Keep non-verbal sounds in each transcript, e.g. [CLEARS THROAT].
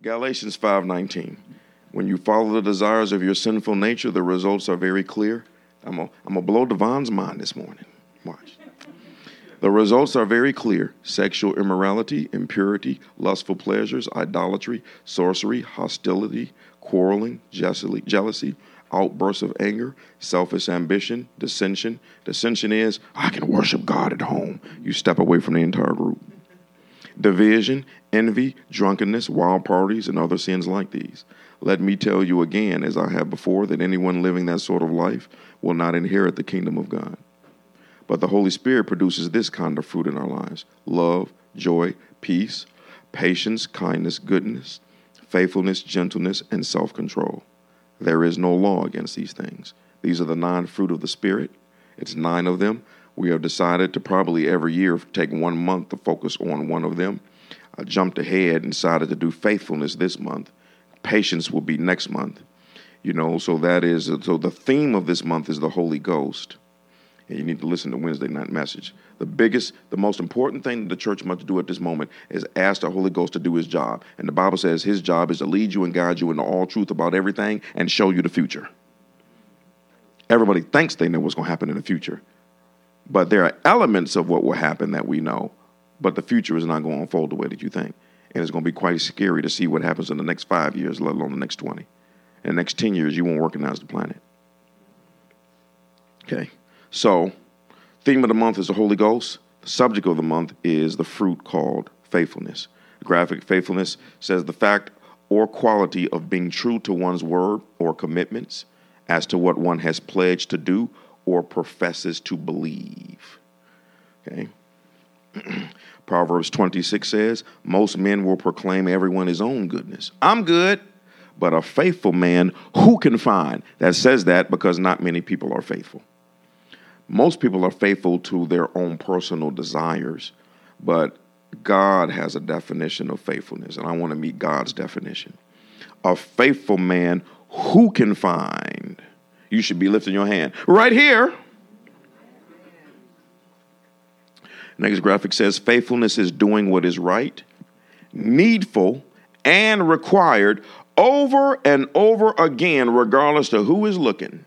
Galatians 5:19. When you follow the desires of your sinful nature, the results are very clear. I'm going to blow Devon's mind this morning. Watch. The results are very clear sexual immorality, impurity, lustful pleasures, idolatry, sorcery, hostility, quarreling, jealousy, outbursts of anger, selfish ambition, dissension. Dissension is, I can worship God at home. You step away from the entire group. Division, envy, drunkenness, wild parties, and other sins like these. Let me tell you again, as I have before, that anyone living that sort of life will not inherit the kingdom of God. But the Holy Spirit produces this kind of fruit in our lives love, joy, peace, patience, kindness, goodness, faithfulness, gentleness, and self control. There is no law against these things. These are the nine fruit of the Spirit. It's nine of them. We have decided to probably every year take one month to focus on one of them. I jumped ahead and decided to do faithfulness this month. Patience will be next month. You know, so that is so the theme of this month is the Holy Ghost and you need to listen to Wednesday night message. The biggest, the most important thing the church must do at this moment is ask the Holy Ghost to do his job. And the Bible says his job is to lead you and guide you into all truth about everything and show you the future. Everybody thinks they know what's going to happen in the future. But there are elements of what will happen that we know, but the future is not going to unfold the way that you think. And it's going to be quite scary to see what happens in the next five years, let alone the next 20. In the next 10 years, you won't recognize the planet. Okay. So, theme of the month is the Holy Ghost. The subject of the month is the fruit called faithfulness. The graphic faithfulness says the fact or quality of being true to one's word or commitments as to what one has pledged to do or professes to believe. Okay. [CLEARS THROAT] Proverbs 26 says, Most men will proclaim everyone his own goodness. I'm good, but a faithful man who can find? That says that because not many people are faithful most people are faithful to their own personal desires, but God has a definition of faithfulness, and I want to meet God's definition. A faithful man who can find. You should be lifting your hand right here. Next graphic says faithfulness is doing what is right, needful, and required over and over again, regardless of who is looking.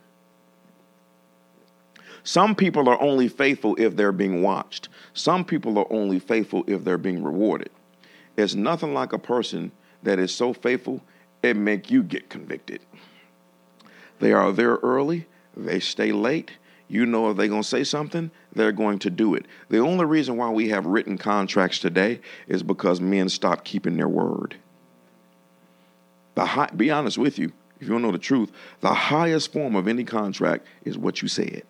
Some people are only faithful if they're being watched. Some people are only faithful if they're being rewarded. It's nothing like a person that is so faithful it make you get convicted. They are there early, they stay late. You know if they're going to say something, they're going to do it. The only reason why we have written contracts today is because men stopped keeping their word. The high, be honest with you, if you don't know the truth, the highest form of any contract is what you said.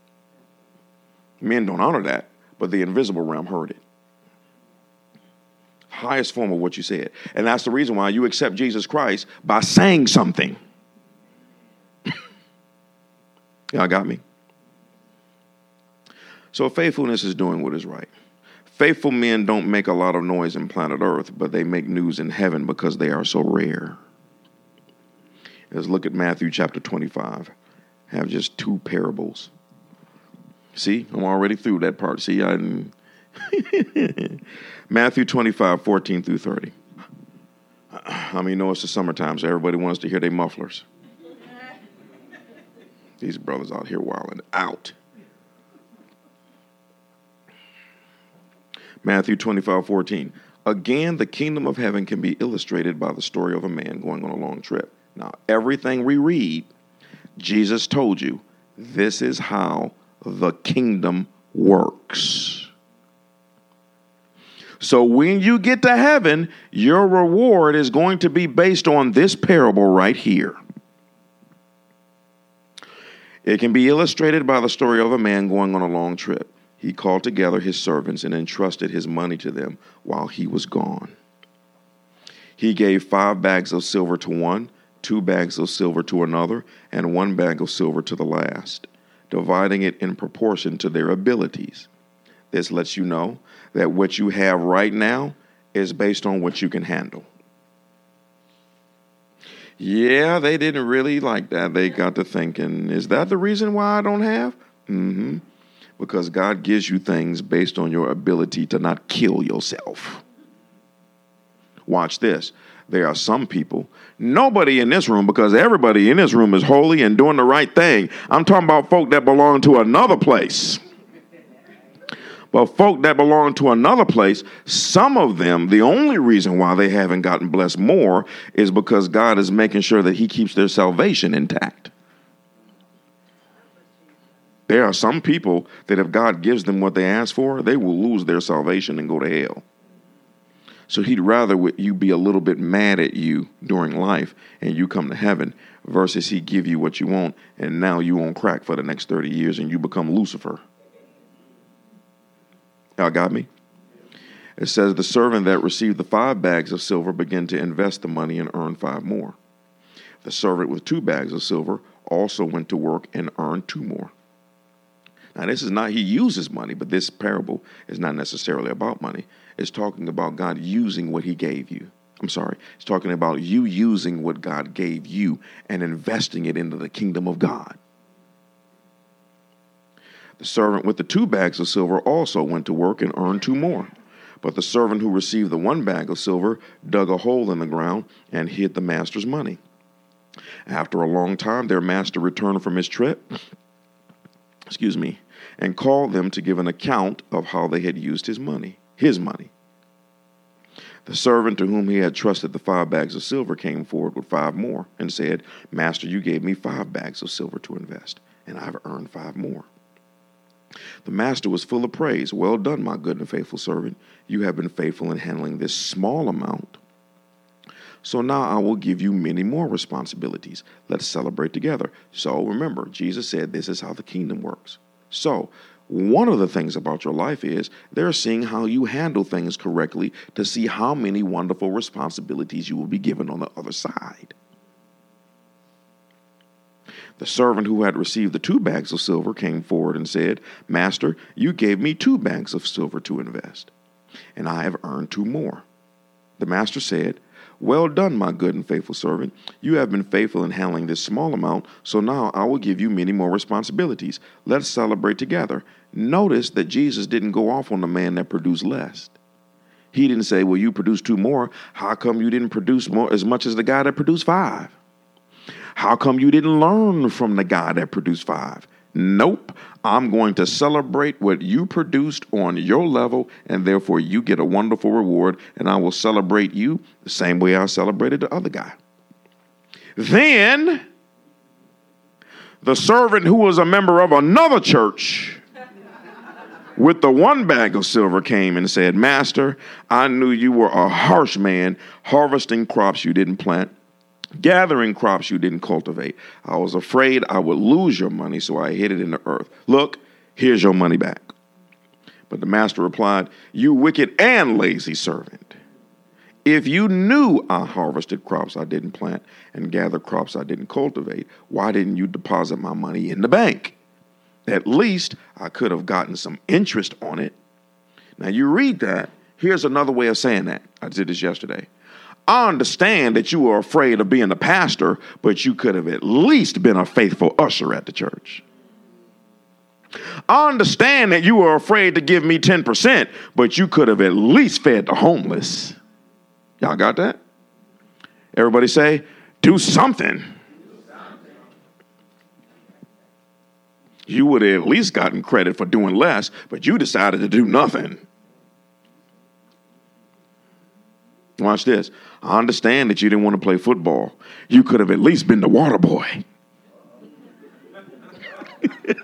Men don't honor that, but the invisible realm heard it. Highest form of what you said. And that's the reason why you accept Jesus Christ by saying something. [LAUGHS] Y'all got me? So faithfulness is doing what is right. Faithful men don't make a lot of noise in planet Earth, but they make news in heaven because they are so rare. Let's look at Matthew chapter 25. have just two parables. See, I'm already through that part. See, I [LAUGHS] Matthew 25, 14 through 30. I mean, you know it's the summertime, so everybody wants to hear their mufflers. These brothers out here wilding out. Matthew 25, 14. Again, the kingdom of heaven can be illustrated by the story of a man going on a long trip. Now, everything we read, Jesus told you this is how the kingdom works. So when you get to heaven, your reward is going to be based on this parable right here. It can be illustrated by the story of a man going on a long trip. He called together his servants and entrusted his money to them while he was gone. He gave five bags of silver to one, two bags of silver to another, and one bag of silver to the last dividing it in proportion to their abilities. This lets you know that what you have right now is based on what you can handle. Yeah, they didn't really like that. They got to thinking, is that the reason why I don't have? Mm-hmm. Because God gives you things based on your ability to not kill yourself. Watch this. there are some people, nobody in this room, because everybody in this room is holy and doing the right thing. I'm talking about folk that belong to another place. But folk that belong to another place, some of them, the only reason why they haven't gotten blessed more is because God is making sure that He keeps their salvation intact. There are some people that if God gives them what they ask for, they will lose their salvation and go to hell. So he'd rather you be a little bit mad at you during life and you come to heaven versus he give you what you want and now you won't crack for the next 30 years and you become Lucifer. Y'all got me? It says the servant that received the five bags of silver began to invest the money and earn five more. The servant with two bags of silver also went to work and earned two more. Now, this is not he uses money, but this parable is not necessarily about money. It's talking about God using what he gave you. I'm sorry, it's talking about you using what God gave you and investing it into the kingdom of God. The servant with the two bags of silver also went to work and earned two more. But the servant who received the one bag of silver dug a hole in the ground and hid the master's money. After a long time, their master returned from his trip, excuse me, and called them to give an account of how they had used his money, his money. The servant to whom he had trusted the five bags of silver came forward with five more and said, Master, you gave me five bags of silver to invest, and I've earned five more. The master was full of praise. Well done, my good and faithful servant. You have been faithful in handling this small amount. So now I will give you many more responsibilities. Let's celebrate together. So remember, Jesus said this is how the kingdom works. So, one of the things about your life is they're seeing how you handle things correctly to see how many wonderful responsibilities you will be given on the other side. The servant who had received the two bags of silver came forward and said, Master, you gave me two bags of silver to invest, and I have earned two more. The master said, Well done, my good and faithful servant. You have been faithful in handling this small amount, so now I will give you many more responsibilities. Let's celebrate together. Notice that Jesus didn't go off on the man that produced less. He didn't say, Well, you produced two more. How come you didn't produce more as much as the guy that produced five? How come you didn't learn from the guy that produced five? Nope. I'm going to celebrate what you produced on your level, and therefore you get a wonderful reward, and I will celebrate you the same way I celebrated the other guy. Then the servant who was a member of another church with the one bag of silver came and said, Master, I knew you were a harsh man, harvesting crops you didn't plant gathering crops you didn't cultivate. I was afraid I would lose your money, so I hid it in the earth. Look, here's your money back. But the master replied, You wicked and lazy servant. If you knew I harvested crops I didn't plant and gathered crops I didn't cultivate, why didn't you deposit my money in the bank? At least I could have gotten some interest on it. Now, you read that. Here's another way of saying that. I did this yesterday. I understand that you were afraid of being a pastor, but you could have at least been a faithful usher at the church. I understand that you were afraid to give me 10%, but you could have at least fed the homeless. Y'all got that? Everybody say, do something. You would have at least gotten credit for doing less, but you decided to do nothing. Watch this. I understand that you didn't want to play football. You could have at least been the water boy. [LAUGHS]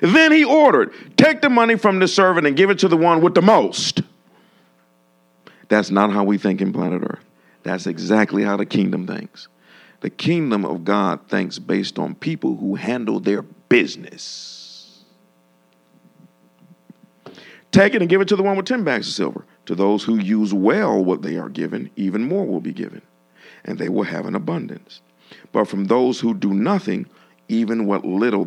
then he ordered, Take the money from the servant and give it to the one with the most. That's not how we think in planet Earth. That's exactly how the kingdom thinks. The kingdom of God thinks based on people who handle their business. Take it and give it to the one with 10 bags of silver. To those who use well what they are given, even more will be given, and they will have an abundance. But from those who do nothing, even what little